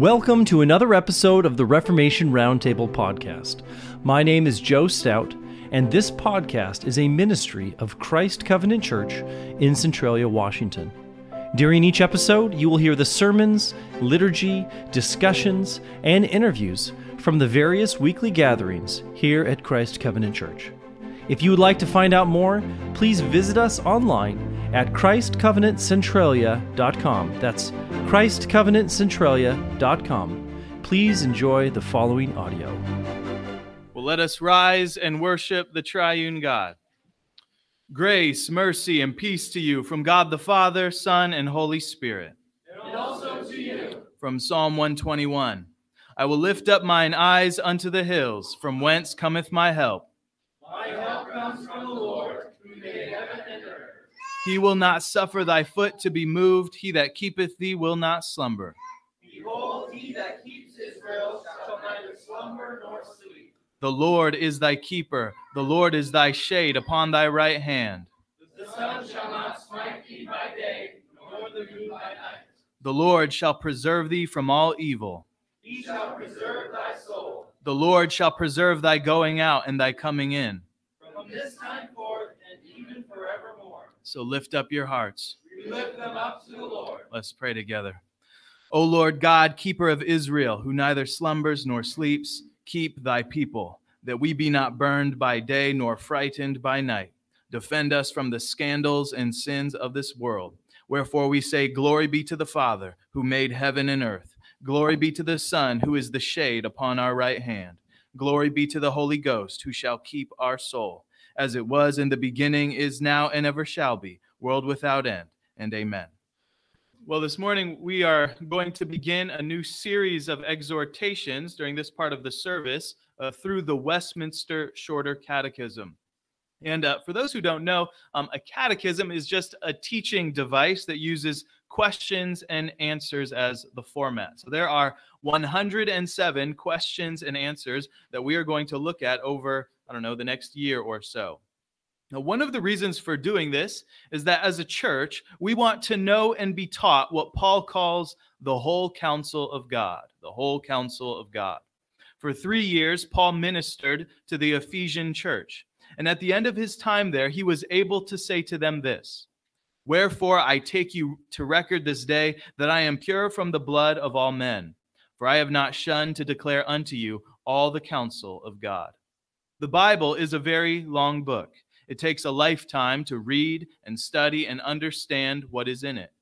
Welcome to another episode of the Reformation Roundtable podcast. My name is Joe Stout, and this podcast is a ministry of Christ Covenant Church in Centralia, Washington. During each episode, you will hear the sermons, liturgy, discussions, and interviews from the various weekly gatherings here at Christ Covenant Church. If you would like to find out more, please visit us online at ChristCovenantCentralia.com. That's ChristCovenantCentralia.com. Please enjoy the following audio. Well, let us rise and worship the triune God. Grace, mercy, and peace to you from God the Father, Son, and Holy Spirit. And also to you. From Psalm 121 I will lift up mine eyes unto the hills, from whence cometh my help. My help comes from the Lord, who made heaven and earth. He will not suffer thy foot to be moved. He that keepeth thee will not slumber. Behold, he that keeps Israel shall neither slumber nor sleep. The Lord is thy keeper. The Lord is thy shade upon thy right hand. The sun shall not smite thee by day, nor the moon by night. The Lord shall preserve thee from all evil. He shall preserve thy. The Lord shall preserve thy going out and thy coming in. From this time forth and even forevermore. So lift up your hearts. We lift them up to the Lord. Let's pray together. O Lord God, keeper of Israel, who neither slumbers nor sleeps, keep thy people, that we be not burned by day nor frightened by night. Defend us from the scandals and sins of this world. Wherefore we say, Glory be to the Father, who made heaven and earth. Glory be to the Son, who is the shade upon our right hand. Glory be to the Holy Ghost, who shall keep our soul, as it was in the beginning, is now, and ever shall be, world without end. And amen. Well, this morning we are going to begin a new series of exhortations during this part of the service uh, through the Westminster Shorter Catechism. And uh, for those who don't know, um, a catechism is just a teaching device that uses questions and answers as the format. So there are 107 questions and answers that we are going to look at over, I don't know, the next year or so. Now, one of the reasons for doing this is that as a church, we want to know and be taught what Paul calls the whole counsel of God, the whole counsel of God. For three years, Paul ministered to the Ephesian church. And at the end of his time there, he was able to say to them this Wherefore I take you to record this day that I am pure from the blood of all men, for I have not shunned to declare unto you all the counsel of God. The Bible is a very long book. It takes a lifetime to read and study and understand what is in it.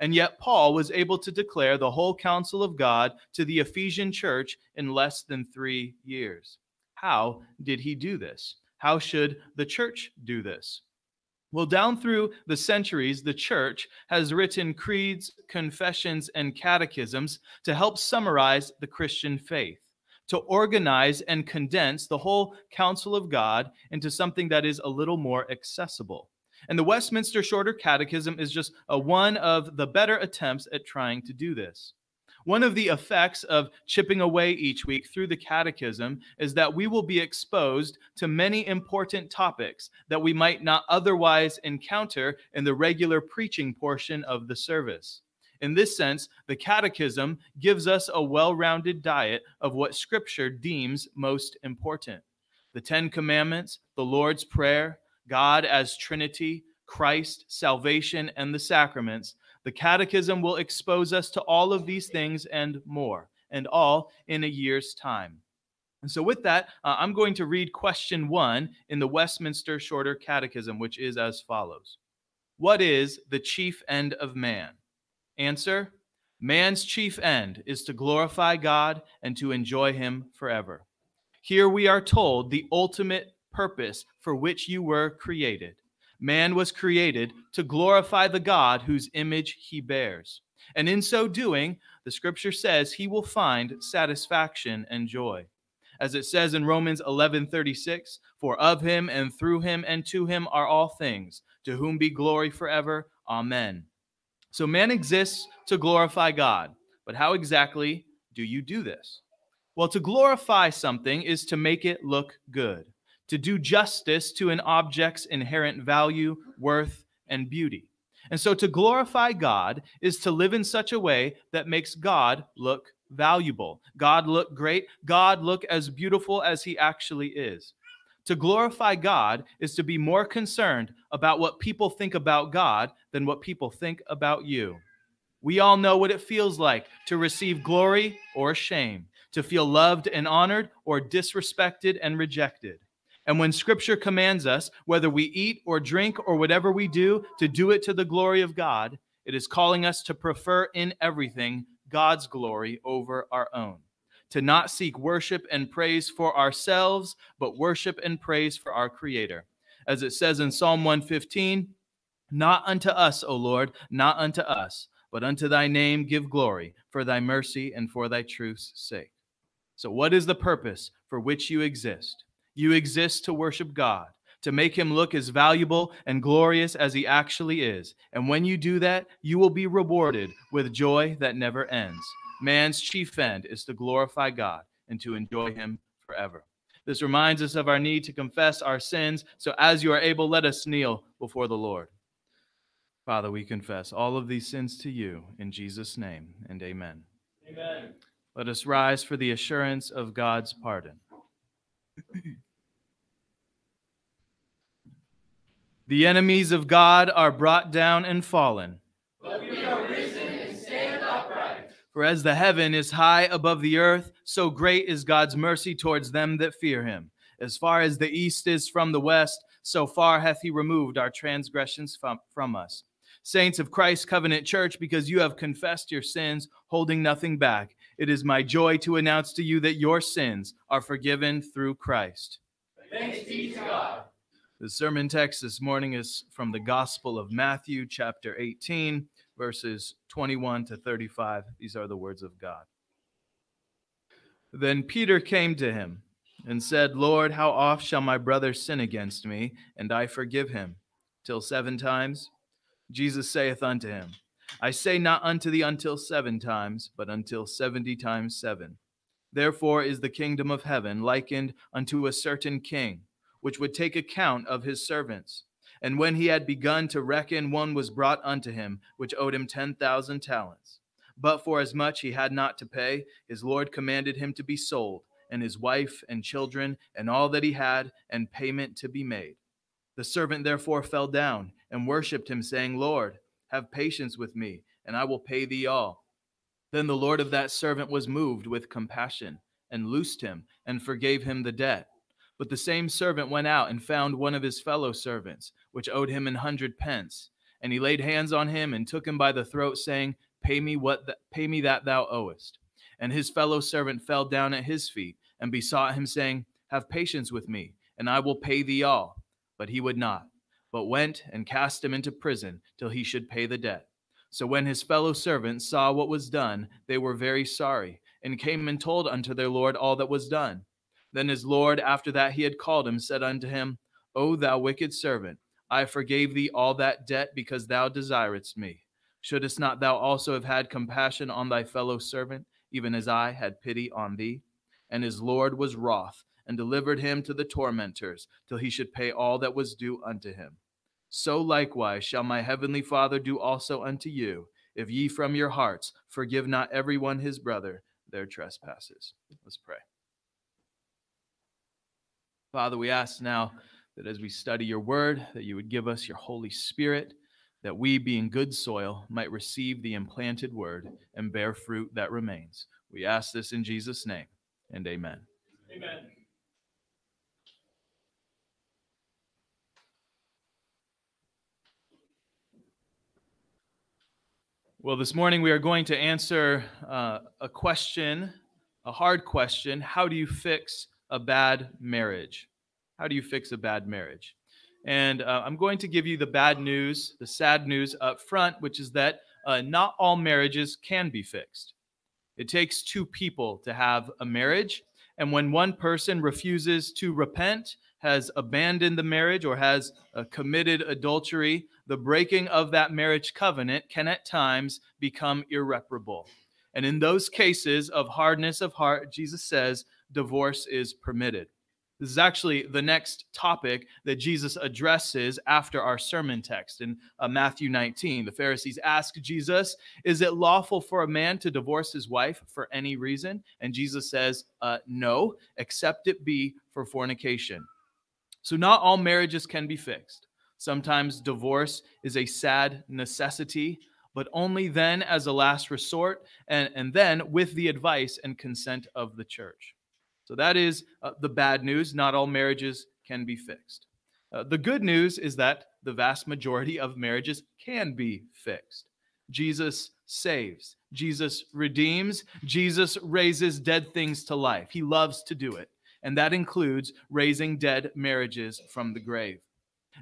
And yet, Paul was able to declare the whole counsel of God to the Ephesian church in less than three years. How did he do this? How should the church do this? Well, down through the centuries, the church has written creeds, confessions, and catechisms to help summarize the Christian faith, to organize and condense the whole counsel of God into something that is a little more accessible. And the Westminster Shorter Catechism is just a one of the better attempts at trying to do this. One of the effects of chipping away each week through the catechism is that we will be exposed to many important topics that we might not otherwise encounter in the regular preaching portion of the service. In this sense, the catechism gives us a well rounded diet of what Scripture deems most important the Ten Commandments, the Lord's Prayer, God as Trinity, Christ, salvation, and the sacraments the Catechism will expose us to all of these things and more, and all in a year's time. And so, with that, uh, I'm going to read question one in the Westminster Shorter Catechism, which is as follows What is the chief end of man? Answer Man's chief end is to glorify God and to enjoy Him forever. Here we are told the ultimate purpose for which you were created. Man was created to glorify the God whose image he bears. And in so doing, the scripture says he will find satisfaction and joy. As it says in Romans 11:36, for of him and through him and to him are all things, to whom be glory forever. Amen. So man exists to glorify God. But how exactly do you do this? Well, to glorify something is to make it look good to do justice to an object's inherent value, worth, and beauty. And so to glorify God is to live in such a way that makes God look valuable. God look great. God look as beautiful as he actually is. To glorify God is to be more concerned about what people think about God than what people think about you. We all know what it feels like to receive glory or shame, to feel loved and honored or disrespected and rejected. And when scripture commands us, whether we eat or drink or whatever we do, to do it to the glory of God, it is calling us to prefer in everything God's glory over our own to not seek worship and praise for ourselves, but worship and praise for our Creator. As it says in Psalm 115, Not unto us, O Lord, not unto us, but unto thy name give glory, for thy mercy and for thy truth's sake. So, what is the purpose for which you exist? You exist to worship God, to make him look as valuable and glorious as he actually is. And when you do that, you will be rewarded with joy that never ends. Man's chief end is to glorify God and to enjoy Him forever. This reminds us of our need to confess our sins. So, as you are able, let us kneel before the Lord. Father, we confess all of these sins to you in Jesus' name, and amen. Amen. Let us rise for the assurance of God's pardon. the enemies of God are brought down and fallen. But we are risen and stand upright. For as the heaven is high above the earth, so great is God's mercy towards them that fear him. As far as the east is from the west, so far hath he removed our transgressions from, from us. Saints of Christ Covenant Church, because you have confessed your sins, holding nothing back, it is my joy to announce to you that your sins are forgiven through Christ. Thanks be to God. The sermon text this morning is from the Gospel of Matthew, chapter 18, verses 21 to 35. These are the words of God. Then Peter came to him and said, Lord, how oft shall my brother sin against me, and I forgive him? Till seven times? Jesus saith unto him, I say not unto thee until seven times, but until seventy times seven. Therefore is the kingdom of heaven likened unto a certain king, which would take account of his servants. And when he had begun to reckon, one was brought unto him, which owed him ten thousand talents. But for as much he had not to pay, his Lord commanded him to be sold, and his wife and children, and all that he had, and payment to be made. The servant therefore fell down and worshipped him, saying, Lord, have patience with me, and I will pay thee all. Then the Lord of that servant was moved with compassion, and loosed him, and forgave him the debt. But the same servant went out and found one of his fellow servants, which owed him an hundred pence. And he laid hands on him and took him by the throat, saying, Pay me what th- pay me that thou owest. And his fellow servant fell down at his feet and besought him, saying, Have patience with me, and I will pay thee all. But he would not, but went and cast him into prison till he should pay the debt. So when his fellow servants saw what was done, they were very sorry, and came and told unto their Lord all that was done. Then his Lord, after that he had called him, said unto him, O thou wicked servant, I forgave thee all that debt because thou desiredst me. Shouldest not thou also have had compassion on thy fellow servant, even as I had pity on thee? And his Lord was wroth, and delivered him to the tormentors, till he should pay all that was due unto him. So likewise shall my heavenly Father do also unto you, if ye from your hearts forgive not every one his brother their trespasses. Let's pray. Father, we ask now that as we study your word, that you would give us your Holy Spirit, that we, being good soil, might receive the implanted word and bear fruit that remains. We ask this in Jesus' name, and amen. Amen. Well, this morning we are going to answer uh, a question, a hard question. How do you fix a bad marriage? How do you fix a bad marriage? And uh, I'm going to give you the bad news, the sad news up front, which is that uh, not all marriages can be fixed. It takes two people to have a marriage. And when one person refuses to repent, has abandoned the marriage, or has uh, committed adultery, the breaking of that marriage covenant can at times become irreparable. And in those cases of hardness of heart, Jesus says divorce is permitted. This is actually the next topic that Jesus addresses after our sermon text in uh, Matthew 19. The Pharisees ask Jesus, Is it lawful for a man to divorce his wife for any reason? And Jesus says, uh, No, except it be for fornication. So, not all marriages can be fixed. Sometimes divorce is a sad necessity, but only then as a last resort, and, and then with the advice and consent of the church. So that is uh, the bad news. Not all marriages can be fixed. Uh, the good news is that the vast majority of marriages can be fixed. Jesus saves, Jesus redeems, Jesus raises dead things to life. He loves to do it, and that includes raising dead marriages from the grave.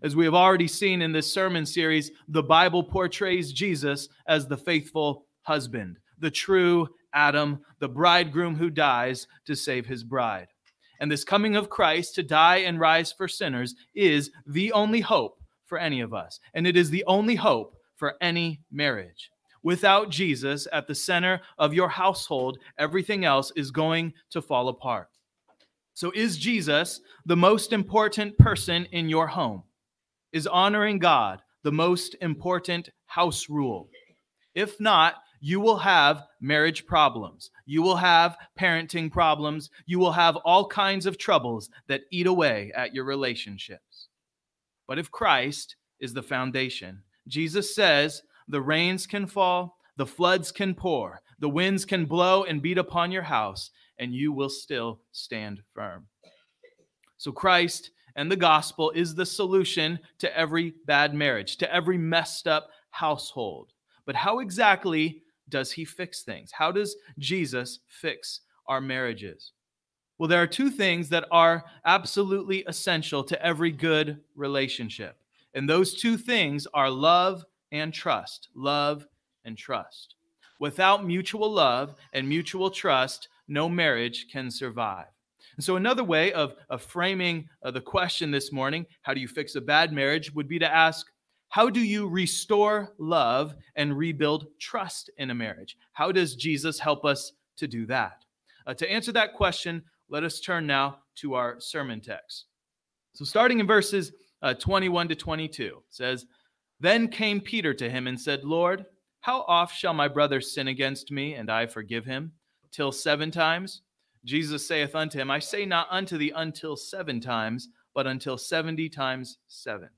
As we have already seen in this sermon series, the Bible portrays Jesus as the faithful husband, the true Adam, the bridegroom who dies to save his bride. And this coming of Christ to die and rise for sinners is the only hope for any of us. And it is the only hope for any marriage. Without Jesus at the center of your household, everything else is going to fall apart. So, is Jesus the most important person in your home? Is honoring God the most important house rule? If not, you will have marriage problems. You will have parenting problems. You will have all kinds of troubles that eat away at your relationships. But if Christ is the foundation, Jesus says the rains can fall, the floods can pour, the winds can blow and beat upon your house, and you will still stand firm. So Christ and the gospel is the solution to every bad marriage, to every messed up household. But how exactly does he fix things? How does Jesus fix our marriages? Well, there are two things that are absolutely essential to every good relationship. And those two things are love and trust. Love and trust. Without mutual love and mutual trust, no marriage can survive. And so, another way of, of framing uh, the question this morning, how do you fix a bad marriage, would be to ask, how do you restore love and rebuild trust in a marriage? How does Jesus help us to do that? Uh, to answer that question, let us turn now to our sermon text. So, starting in verses uh, 21 to 22, says, Then came Peter to him and said, Lord, how oft shall my brother sin against me, and I forgive him? Till seven times? Jesus saith unto him, I say not unto thee until seven times, but until seventy times seven.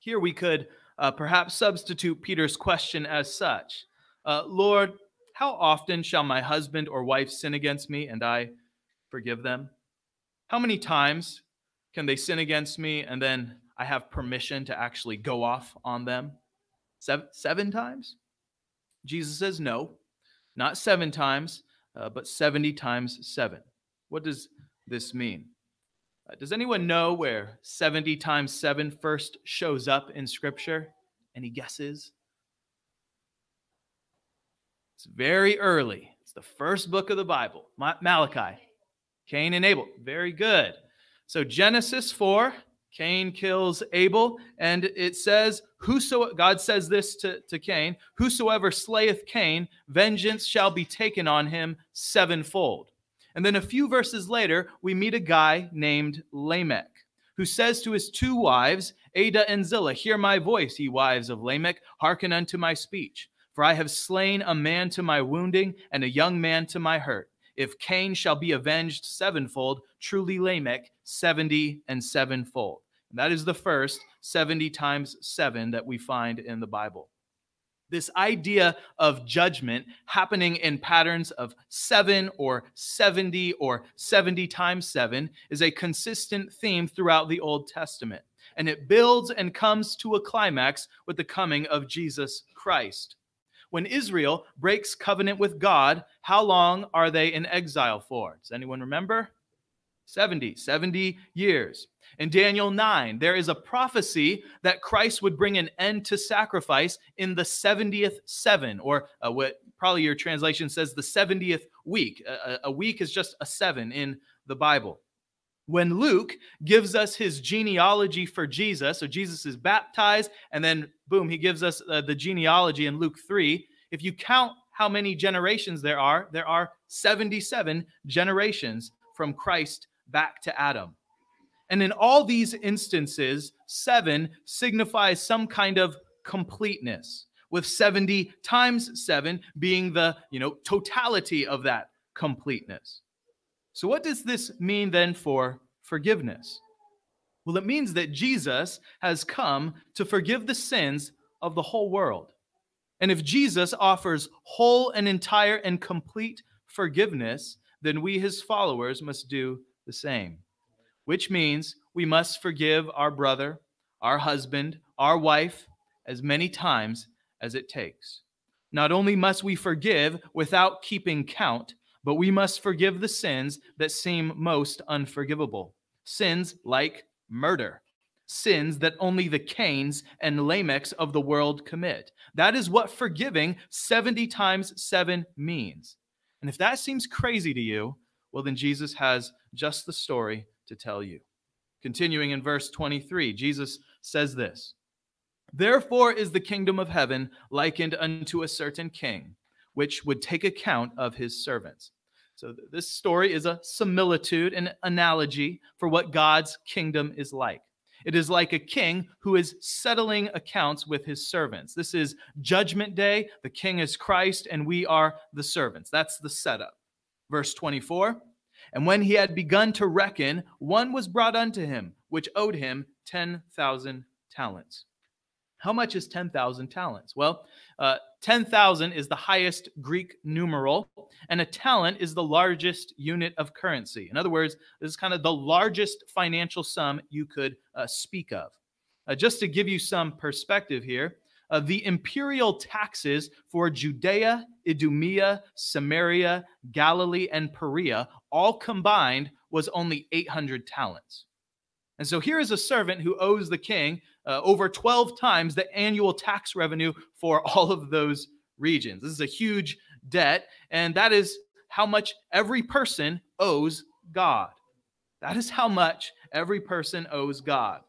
Here we could uh, perhaps substitute Peter's question as such uh, Lord, how often shall my husband or wife sin against me and I forgive them? How many times can they sin against me and then I have permission to actually go off on them? Seven, seven times? Jesus says no, not seven times, uh, but 70 times seven. What does this mean? Uh, does anyone know where 70 times 7 first shows up in Scripture? Any guesses? It's very early. It's the first book of the Bible, Malachi. Cain and Abel. Very good. So Genesis 4, Cain kills Abel, and it says, Whoso God says this to, to Cain, whosoever slayeth Cain, vengeance shall be taken on him sevenfold. And then a few verses later, we meet a guy named Lamech, who says to his two wives, Ada and Zillah, Hear my voice, ye wives of Lamech, hearken unto my speech. For I have slain a man to my wounding, and a young man to my hurt. If Cain shall be avenged sevenfold, truly Lamech seventy and sevenfold. And that is the first 70 times seven that we find in the Bible this idea of judgment happening in patterns of seven or 70 or 70 times seven is a consistent theme throughout the Old Testament. And it builds and comes to a climax with the coming of Jesus Christ. When Israel breaks covenant with God, how long are they in exile for? Does anyone remember? 70, 70 years. In Daniel 9, there is a prophecy that Christ would bring an end to sacrifice in the 70th seven, or uh, what probably your translation says the 70th week. A, a week is just a seven in the Bible. When Luke gives us his genealogy for Jesus, so Jesus is baptized, and then boom, he gives us uh, the genealogy in Luke 3. If you count how many generations there are, there are 77 generations from Christ back to Adam. And in all these instances, seven signifies some kind of completeness, with 70 times seven being the you know totality of that completeness. So, what does this mean then for forgiveness? Well, it means that Jesus has come to forgive the sins of the whole world. And if Jesus offers whole and entire and complete forgiveness, then we, his followers, must do the same, which means we must forgive our brother, our husband, our wife as many times as it takes. Not only must we forgive without keeping count, but we must forgive the sins that seem most unforgivable. Sins like murder, sins that only the Cains and Lamechs of the world commit. That is what forgiving 70 times 7 means. And if that seems crazy to you, well, then Jesus has just the story to tell you. Continuing in verse 23, Jesus says this Therefore is the kingdom of heaven likened unto a certain king, which would take account of his servants. So, this story is a similitude, an analogy for what God's kingdom is like. It is like a king who is settling accounts with his servants. This is judgment day. The king is Christ, and we are the servants. That's the setup. Verse 24 And when he had begun to reckon, one was brought unto him, which owed him 10,000 talents. How much is 10,000 talents? Well, uh, 10,000 is the highest Greek numeral, and a talent is the largest unit of currency. In other words, this is kind of the largest financial sum you could uh, speak of. Uh, just to give you some perspective here, uh, the imperial taxes for Judea, Idumea, Samaria, Galilee, and Perea all combined was only 800 talents. And so here is a servant who owes the king uh, over 12 times the annual tax revenue for all of those regions. This is a huge debt, and that is how much every person owes God. That is how much every person owes God.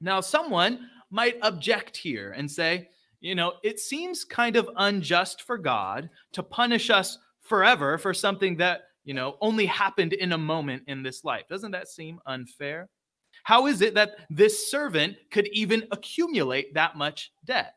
Now, someone might object here and say, you know, it seems kind of unjust for God to punish us forever for something that, you know, only happened in a moment in this life. Doesn't that seem unfair? How is it that this servant could even accumulate that much debt?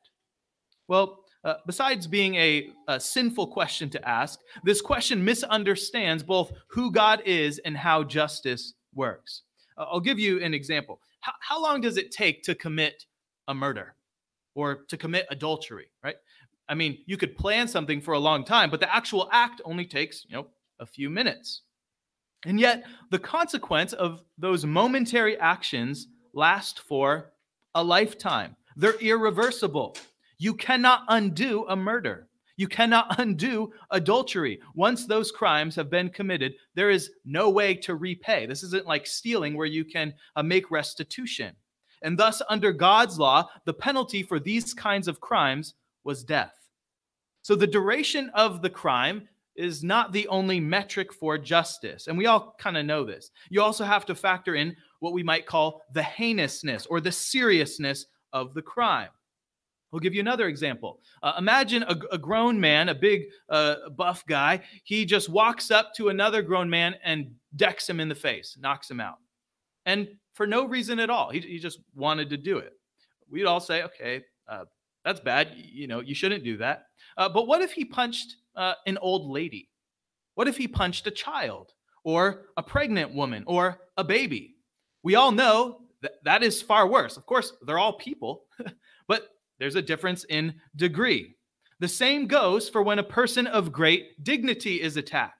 Well, uh, besides being a, a, sinful question to ask, this question misunderstands both who God is and how justice works. Uh, I'll give you an example. How, how long does it take to commit a murder or to commit adultery, right? I mean, you could plan something for a long time, but the actual act only takes, you know, a few minutes. And yet, the consequence of those momentary actions last for a lifetime. They're irreversible. You cannot undo a murder. You cannot undo adultery. Once those crimes have been committed, there is no way to repay. This isn't like stealing where you can uh, make restitution. And thus, under God's law, the penalty for these kinds of crimes was death. So the duration of the crime is not the only metric for justice. And we all kind of know this. You also have to factor in what we might call the heinousness or the seriousness of the crime. We'll give you another example. Uh, imagine a, a, grown man, a big uh, buff guy. He just walks up to another grown man and decks him in the face, knocks him out. And for no reason at all. He, he just wanted to do it. We'd all say, okay, uh, that's bad. You know, you shouldn't do that. Uh, but what if he punched uh, an old lady? What if he punched a child or a pregnant woman or a baby? We all know that that is far worse. Of course, they're all people, but there's a difference in degree. The same goes for when a person of great dignity is attacked.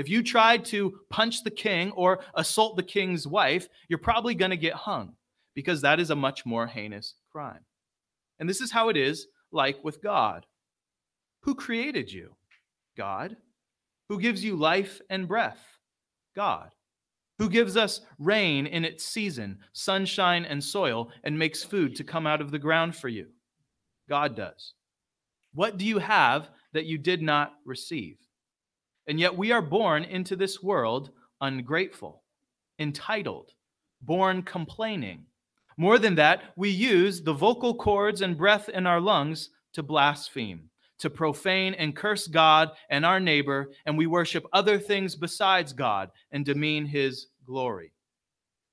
If you tried to punch the king or assault the king's wife, you're probably going to get hung because that is a much more heinous crime. And this is how it is like with God. Who created you? God. Who gives you life and breath? God. Who gives us rain in its season, sunshine and soil, and makes food to come out of the ground for you? God does. What do you have that you did not receive? And yet we are born into this world ungrateful, entitled, born complaining. More than that, we use the vocal cords and breath in our lungs to blaspheme to profane and curse God and our neighbor, and we worship other things besides God and demean his glory.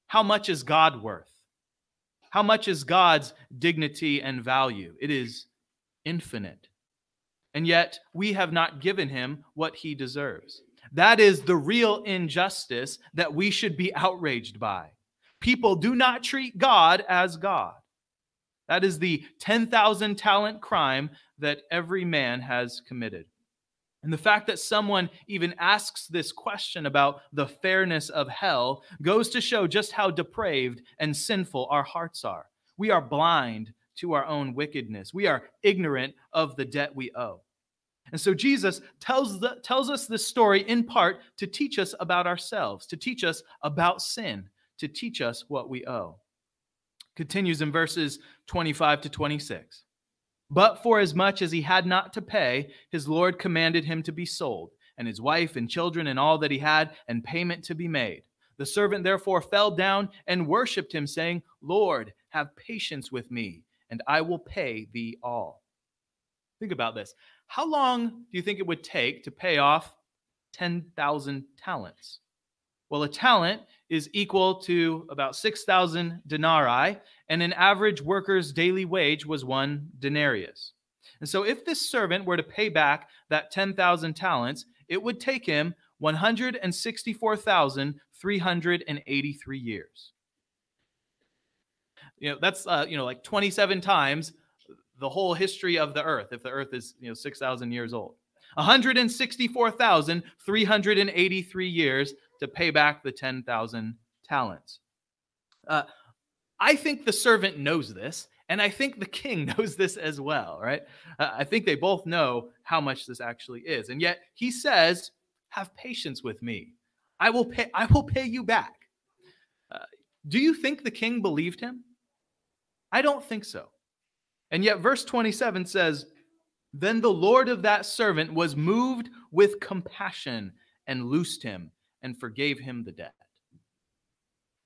how much is God worth? How much is God's dignity and value? It is infinite. And yet, we have not given him what he deserves. That is the real injustice that we should be outraged by. People do not treat God as God. That is the 10,000 talent crime that every man has committed. And the fact that someone even asks this question about the fairness of hell goes to show just how depraved and sinful our hearts are. We are blind to our own wickedness, we are ignorant of the debt we owe. And so Jesus tells, the, tells us this story in part to teach us about ourselves, to teach us about sin, to teach us what we owe. Continues in verses 25 to 26. But for as much as he had not to pay, his Lord commanded him to be sold, and his wife and children and all that he had, and payment to be made. The servant therefore fell down and worshipped him, saying, Lord, have patience with me, and I will pay thee all. Think about this. How long do you think it would take to pay off 10,000 talents? Well, a talent is equal to about 6,000 denarii, and an average worker's daily wage was one denarius. And so, if this servant were to pay back that 10,000 talents, it would take him 164,383 years. You know, that's, uh, you know, like 27 times the whole history of the earth, if the earth is, you know, 6,000 years old. 164,383 years to pay back the 10,000 talents. Uh, I think the servant knows this, and I think the king knows this as well, right? Uh, I think they both know how much this actually is. And yet he says, Have patience with me. I will pay, I will pay you back. Uh, do you think the king believed him? I don't think so. And yet, verse 27 says, Then the Lord of that servant was moved with compassion and loosed him and forgave him the debt.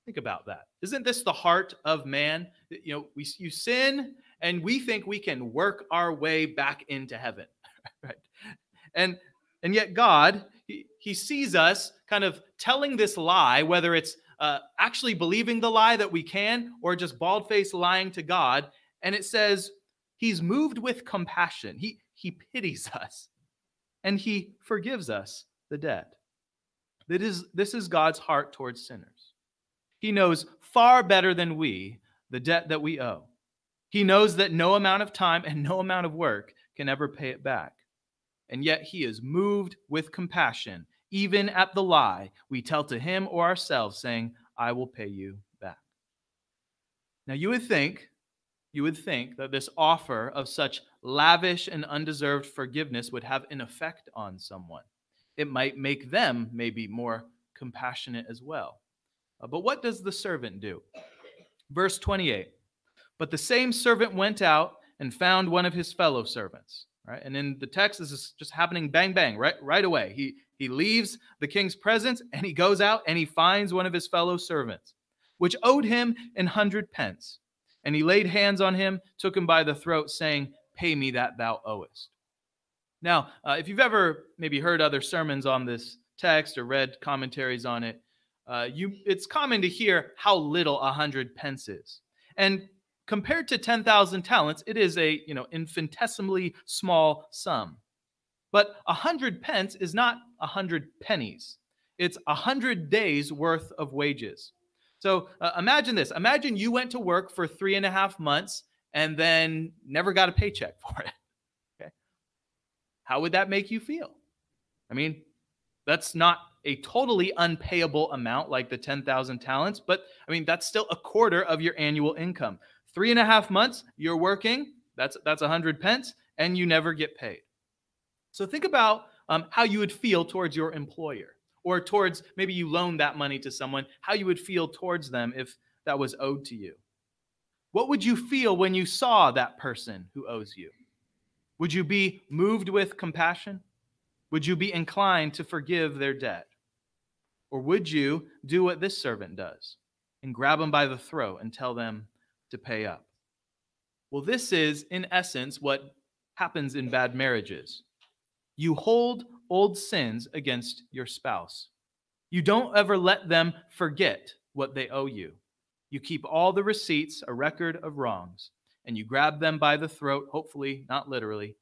Think about that. Isn't this the heart of man? You know, we you sin and we think we can work our way back into heaven, right? And and yet God, he, he sees us kind of telling this lie, whether it's uh, actually believing the lie that we can or just bald faced lying to God. And it says he's moved with compassion. He he pities us and he forgives us the debt. That is, this is God's heart towards sinners. He knows far better than we the debt that we owe. He knows that no amount of time and no amount of work can ever pay it back. And yet he is moved with compassion, even at the lie we tell to him or ourselves, saying, I will pay you back. Now you would think, you would think that this offer of such lavish and undeserved forgiveness would have an effect on someone it might make them maybe more compassionate as well. Uh, but what does the servant do? Verse 28 But the same servant went out and found one of his fellow servants. Right? And in the text, this is just happening bang, bang, right, right away. He, he leaves the king's presence and he goes out and he finds one of his fellow servants, which owed him an hundred pence. And he laid hands on him, took him by the throat, saying, Pay me that thou owest. Now, uh, if you've ever maybe heard other sermons on this text or read commentaries on it, uh, you it's common to hear how little a hundred pence is, and compared to ten thousand talents, it is a you know infinitesimally small sum. But a hundred pence is not a hundred pennies; it's a hundred days worth of wages. So uh, imagine this: imagine you went to work for three and a half months and then never got a paycheck for it. Okay. How would that make you feel? I mean, that's not a totally unpayable amount like the 10,000 talents, but I mean, that's still a quarter of your annual income. Three and a half months you're working, that's, that's a 100 pence, and you never get paid. So think about um, how you would feel towards your employer or towards maybe you loaned that money to someone, how you would feel towards them if that was owed to you. What would you feel when you saw that person who owes you? Would you be moved with compassion? Would you be inclined to forgive their debt? Or would you do what this servant does and grab them by the throat and tell them to pay up? Well, this is, in essence, what happens in bad marriages. You hold old sins against your spouse. You don't ever let them forget what they owe you. You keep all the receipts, a record of wrongs, and you grab them by the throat, hopefully not literally,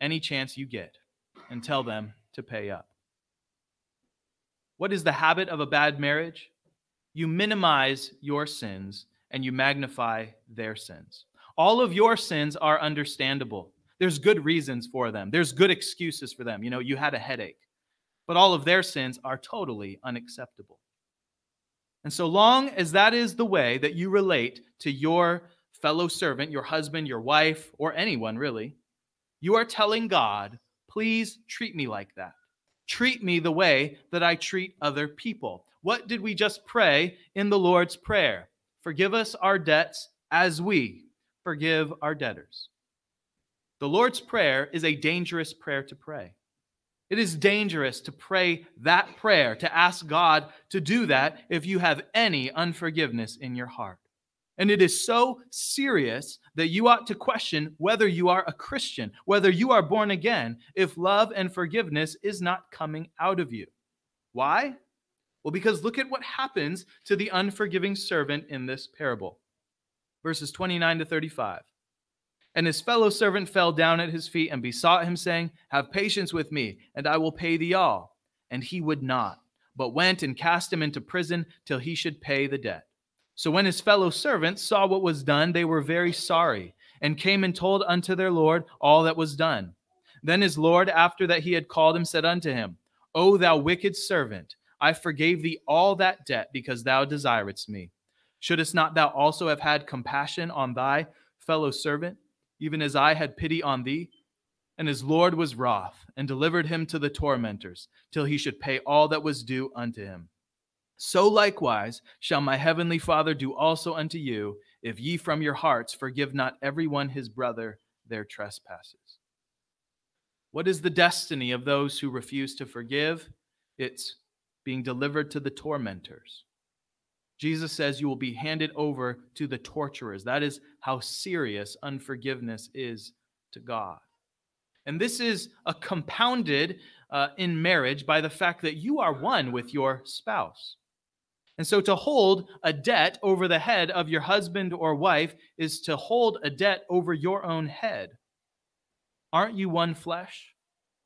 any chance you get, and tell them to pay up. What is the habit of a bad marriage? You minimize your sins and you magnify their sins. All of your sins are understandable. There's good reasons for them, there's good excuses for them. You know, you had a headache, but all of their sins are totally unacceptable. And so long as that is the way that you relate to your fellow servant, your husband, your wife, or anyone really, you are telling God, please treat me like that. Treat me the way that I treat other people. What did we just pray in the Lord's Prayer? Forgive us our debts as we forgive our debtors. The Lord's Prayer is a dangerous prayer to pray. It is dangerous to pray that prayer, to ask God to do that if you have any unforgiveness in your heart. And it is so serious that you ought to question whether you are a Christian, whether you are born again, if love and forgiveness is not coming out of you. Why? Well, because look at what happens to the unforgiving servant in this parable. Verses 29 to 35. And his fellow servant fell down at his feet and besought him, saying, Have patience with me, and I will pay thee all. And he would not, but went and cast him into prison till he should pay the debt. So when his fellow servants saw what was done, they were very sorry, and came and told unto their Lord all that was done. Then his Lord, after that he had called him, said unto him, O thou wicked servant, I forgave thee all that debt because thou desiredst me. Shouldst not thou also have had compassion on thy fellow servant, even as I had pity on thee? And his Lord was wroth, and delivered him to the tormentors, till he should pay all that was due unto him. So likewise shall my heavenly Father do also unto you, if ye from your hearts forgive not every one his brother their trespasses. What is the destiny of those who refuse to forgive? It's being delivered to the tormentors. Jesus says you will be handed over to the torturers. That is how serious unforgiveness is to God. And this is a compounded uh, in marriage by the fact that you are one with your spouse. And so to hold a debt over the head of your husband or wife is to hold a debt over your own head. Aren't you one flesh?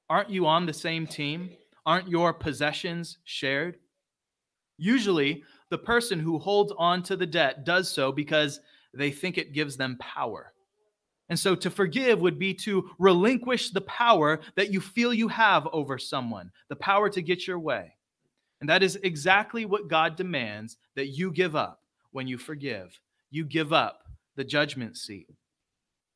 Aren't you on the same team? Aren't your possessions shared? Usually, the person who holds on to the debt does so because they think it gives them power. And so to forgive would be to relinquish the power that you feel you have over someone, the power to get your way. And that is exactly what God demands that you give up when you forgive. You give up the judgment seat.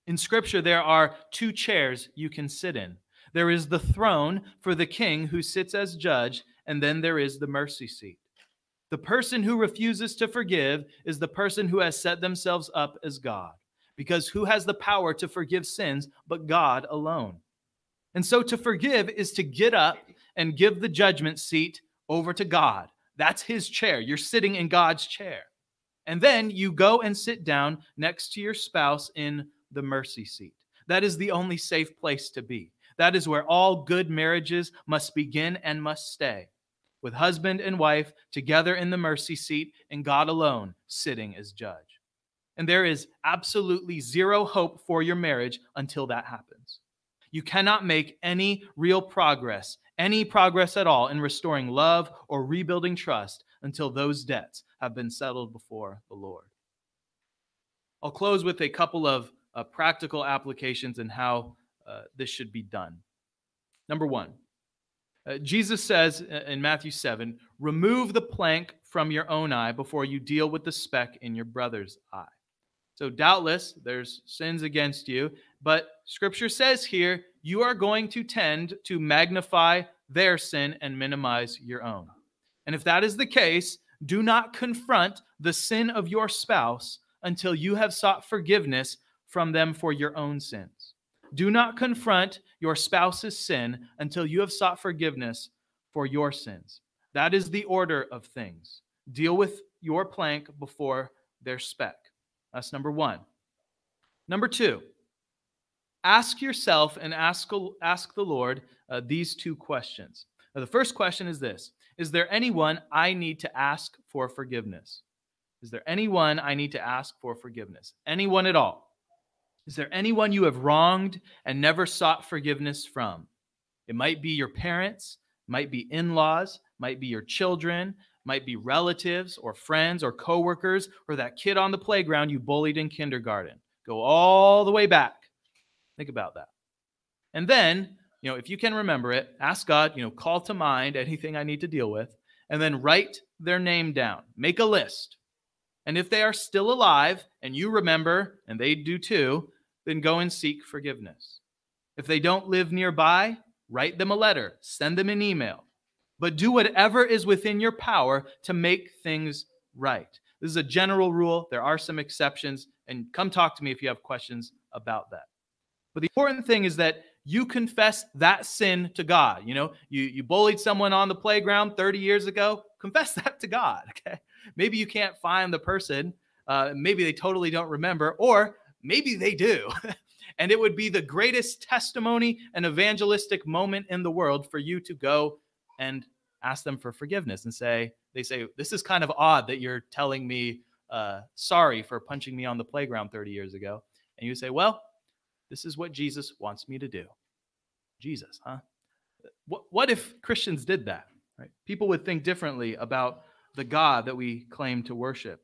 In Scripture, there are two chairs you can sit in there is the throne for the king who sits as judge, and then there is the mercy seat. The person who refuses to forgive is the person who has set themselves up as God, because who has the power to forgive sins but God alone? And so to forgive is to get up and give the judgment seat over to God. That's his chair. You're sitting in God's chair. And then you go and sit down next to your spouse in the mercy seat. That is the only safe place to be. That is where all good marriages must begin and must stay, with husband and wife together in the mercy seat and God alone sitting as judge. And there is absolutely zero hope for your marriage until that happens. You cannot make any real progress any progress at all in restoring love or rebuilding trust until those debts have been settled before the Lord. I'll close with a couple of uh, practical applications and how uh, this should be done. Number one, uh, Jesus says in Matthew 7 remove the plank from your own eye before you deal with the speck in your brother's eye. So, doubtless, there's sins against you, but scripture says here you are going to tend to magnify their sin and minimize your own. And if that is the case, do not confront the sin of your spouse until you have sought forgiveness from them for your own sins. Do not confront your spouse's sin until you have sought forgiveness for your sins. That is the order of things. Deal with your plank before their speck. That's number one. Number two, ask yourself and ask, ask the Lord uh, these two questions. Now, the first question is this Is there anyone I need to ask for forgiveness? Is there anyone I need to ask for forgiveness? Anyone at all? Is there anyone you have wronged and never sought forgiveness from? It might be your parents, might be in-laws, might be your children, might be relatives or friends or coworkers or that kid on the playground you bullied in kindergarten. Go all the way back. Think about that. And then, you know, if you can remember it, ask God, you know, call to mind anything I need to deal with, and then write their name down. Make a list. And if they are still alive and you remember, and they do too, then go and seek forgiveness. If they don't live nearby, write them a letter, send them an email, but do whatever is within your power to make things right. This is a general rule. There are some exceptions, and come talk to me if you have questions about that. But the important thing is that you confess that sin to God. You know, you, you bullied someone on the playground 30 years ago, confess that to God. Okay. Maybe you can't find the person. Uh, maybe they totally don't remember, or maybe they do. and it would be the greatest testimony and evangelistic moment in the world for you to go and ask them for forgiveness and say, they say, this is kind of odd that you're telling me uh, sorry for punching me on the playground 30 years ago. And you say, well, this is what Jesus wants me to do. Jesus, huh? What, what if Christians did that? Right? People would think differently about the God that we claim to worship.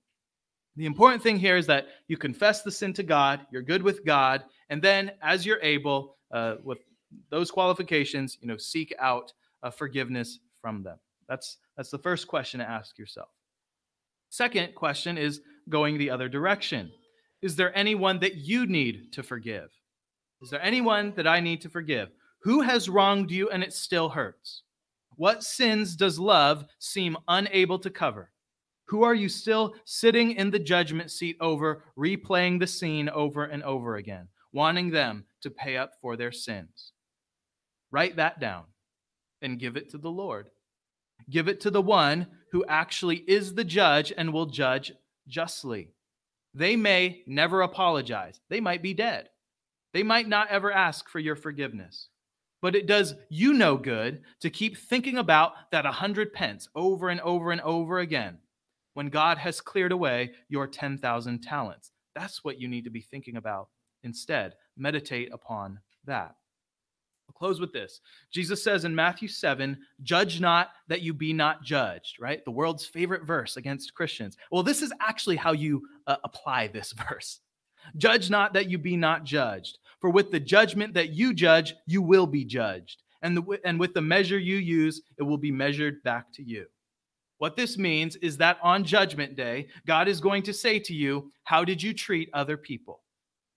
The important thing here is that you confess the sin to God, you're good with God, and then as you're able, uh, with those qualifications, you know, seek out uh, forgiveness from them. That's that's the first question to ask yourself. Second question is going the other direction. Is there anyone that you need to forgive? Is there anyone that I need to forgive? Who has wronged you and it still hurts? What sins does love seem unable to cover? Who are you still sitting in the judgment seat over, replaying the scene over and over again, wanting them to pay up for their sins? Write that down and give it to the Lord. Give it to the one who actually is the judge and will judge justly. They may never apologize, they might be dead. They might not ever ask for your forgiveness. But it does you no good to keep thinking about that a hundred pence over and over and over again when God has cleared away your 10,000 talents. That's what you need to be thinking about instead. Meditate upon that. I'll close with this. Jesus says in Matthew 7, Judge not that you be not judged, right? The world's favorite verse against Christians. Well, this is actually how you uh, apply this verse. Judge not that you be not judged. For with the judgment that you judge, you will be judged. And, the, and with the measure you use, it will be measured back to you. What this means is that on Judgment Day, God is going to say to you, How did you treat other people?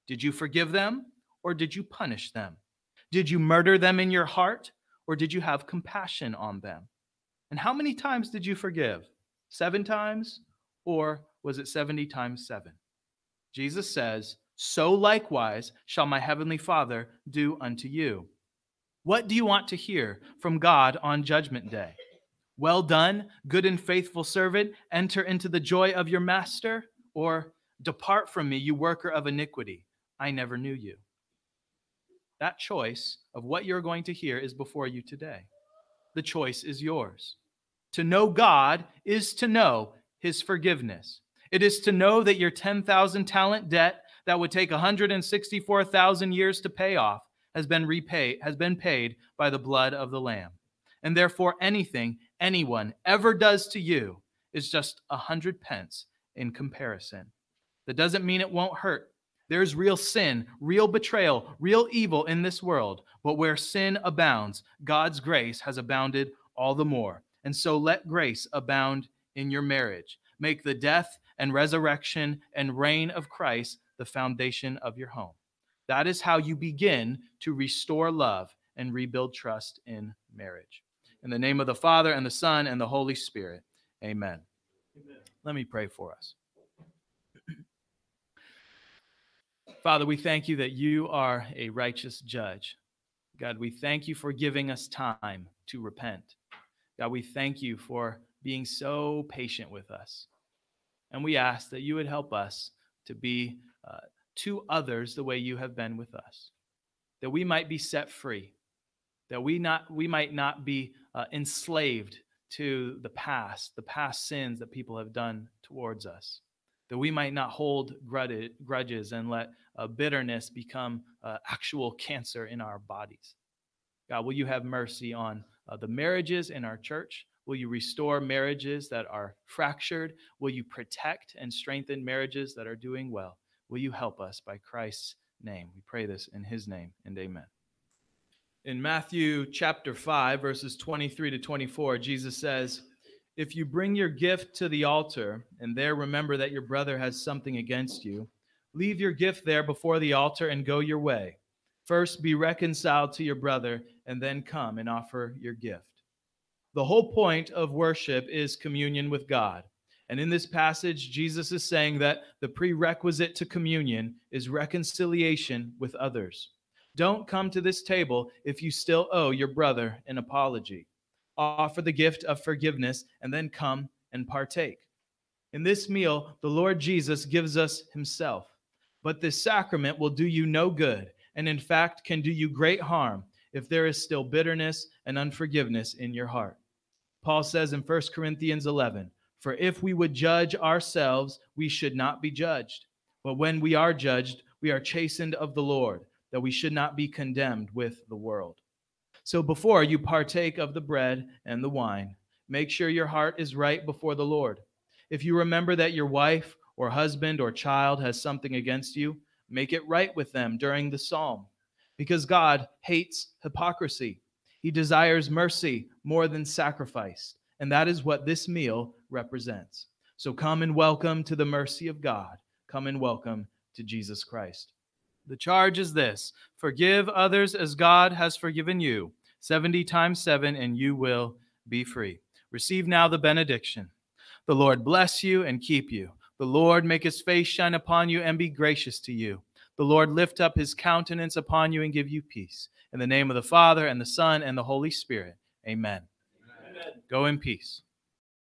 Did you forgive them or did you punish them? Did you murder them in your heart or did you have compassion on them? And how many times did you forgive? Seven times or was it 70 times seven? Jesus says, So likewise shall my heavenly Father do unto you. What do you want to hear from God on Judgment Day? Well done, good and faithful servant, enter into the joy of your master, or depart from me, you worker of iniquity. I never knew you. That choice of what you're going to hear is before you today. The choice is yours. To know God is to know his forgiveness. It is to know that your 10,000 talent debt that would take 164,000 years to pay off has been repaid has been paid by the blood of the lamb. And therefore anything anyone ever does to you is just a hundred pence in comparison. That doesn't mean it won't hurt. There's real sin, real betrayal, real evil in this world. But where sin abounds, God's grace has abounded all the more. And so let grace abound in your marriage. Make the death and resurrection and reign of Christ the foundation of your home. That is how you begin to restore love and rebuild trust in marriage. In the name of the Father, and the Son, and the Holy Spirit, amen. amen. Let me pray for us. Father, we thank you that you are a righteous judge. God, we thank you for giving us time to repent. God, we thank you for being so patient with us. And we ask that you would help us to be uh, to others the way you have been with us, that we might be set free, that we, not, we might not be uh, enslaved to the past, the past sins that people have done towards us, that we might not hold grudges and let uh, bitterness become uh, actual cancer in our bodies. God, will you have mercy on uh, the marriages in our church? Will you restore marriages that are fractured? Will you protect and strengthen marriages that are doing well? Will you help us by Christ's name? We pray this in his name and amen. In Matthew chapter 5, verses 23 to 24, Jesus says, If you bring your gift to the altar and there remember that your brother has something against you, leave your gift there before the altar and go your way. First be reconciled to your brother and then come and offer your gift. The whole point of worship is communion with God. And in this passage, Jesus is saying that the prerequisite to communion is reconciliation with others. Don't come to this table if you still owe your brother an apology. Offer the gift of forgiveness and then come and partake. In this meal, the Lord Jesus gives us himself. But this sacrament will do you no good, and in fact can do you great harm if there is still bitterness and unforgiveness in your heart. Paul says in 1 Corinthians 11, For if we would judge ourselves, we should not be judged. But when we are judged, we are chastened of the Lord that we should not be condemned with the world. So before you partake of the bread and the wine, make sure your heart is right before the Lord. If you remember that your wife or husband or child has something against you, make it right with them during the psalm, because God hates hypocrisy. He desires mercy more than sacrifice, and that is what this meal represents. So come and welcome to the mercy of God. Come and welcome to Jesus Christ. The charge is this forgive others as God has forgiven you, 70 times 7, and you will be free. Receive now the benediction. The Lord bless you and keep you. The Lord make his face shine upon you and be gracious to you. The Lord lift up his countenance upon you and give you peace. In the name of the Father, and the Son, and the Holy Spirit. Amen. Amen. Go in peace.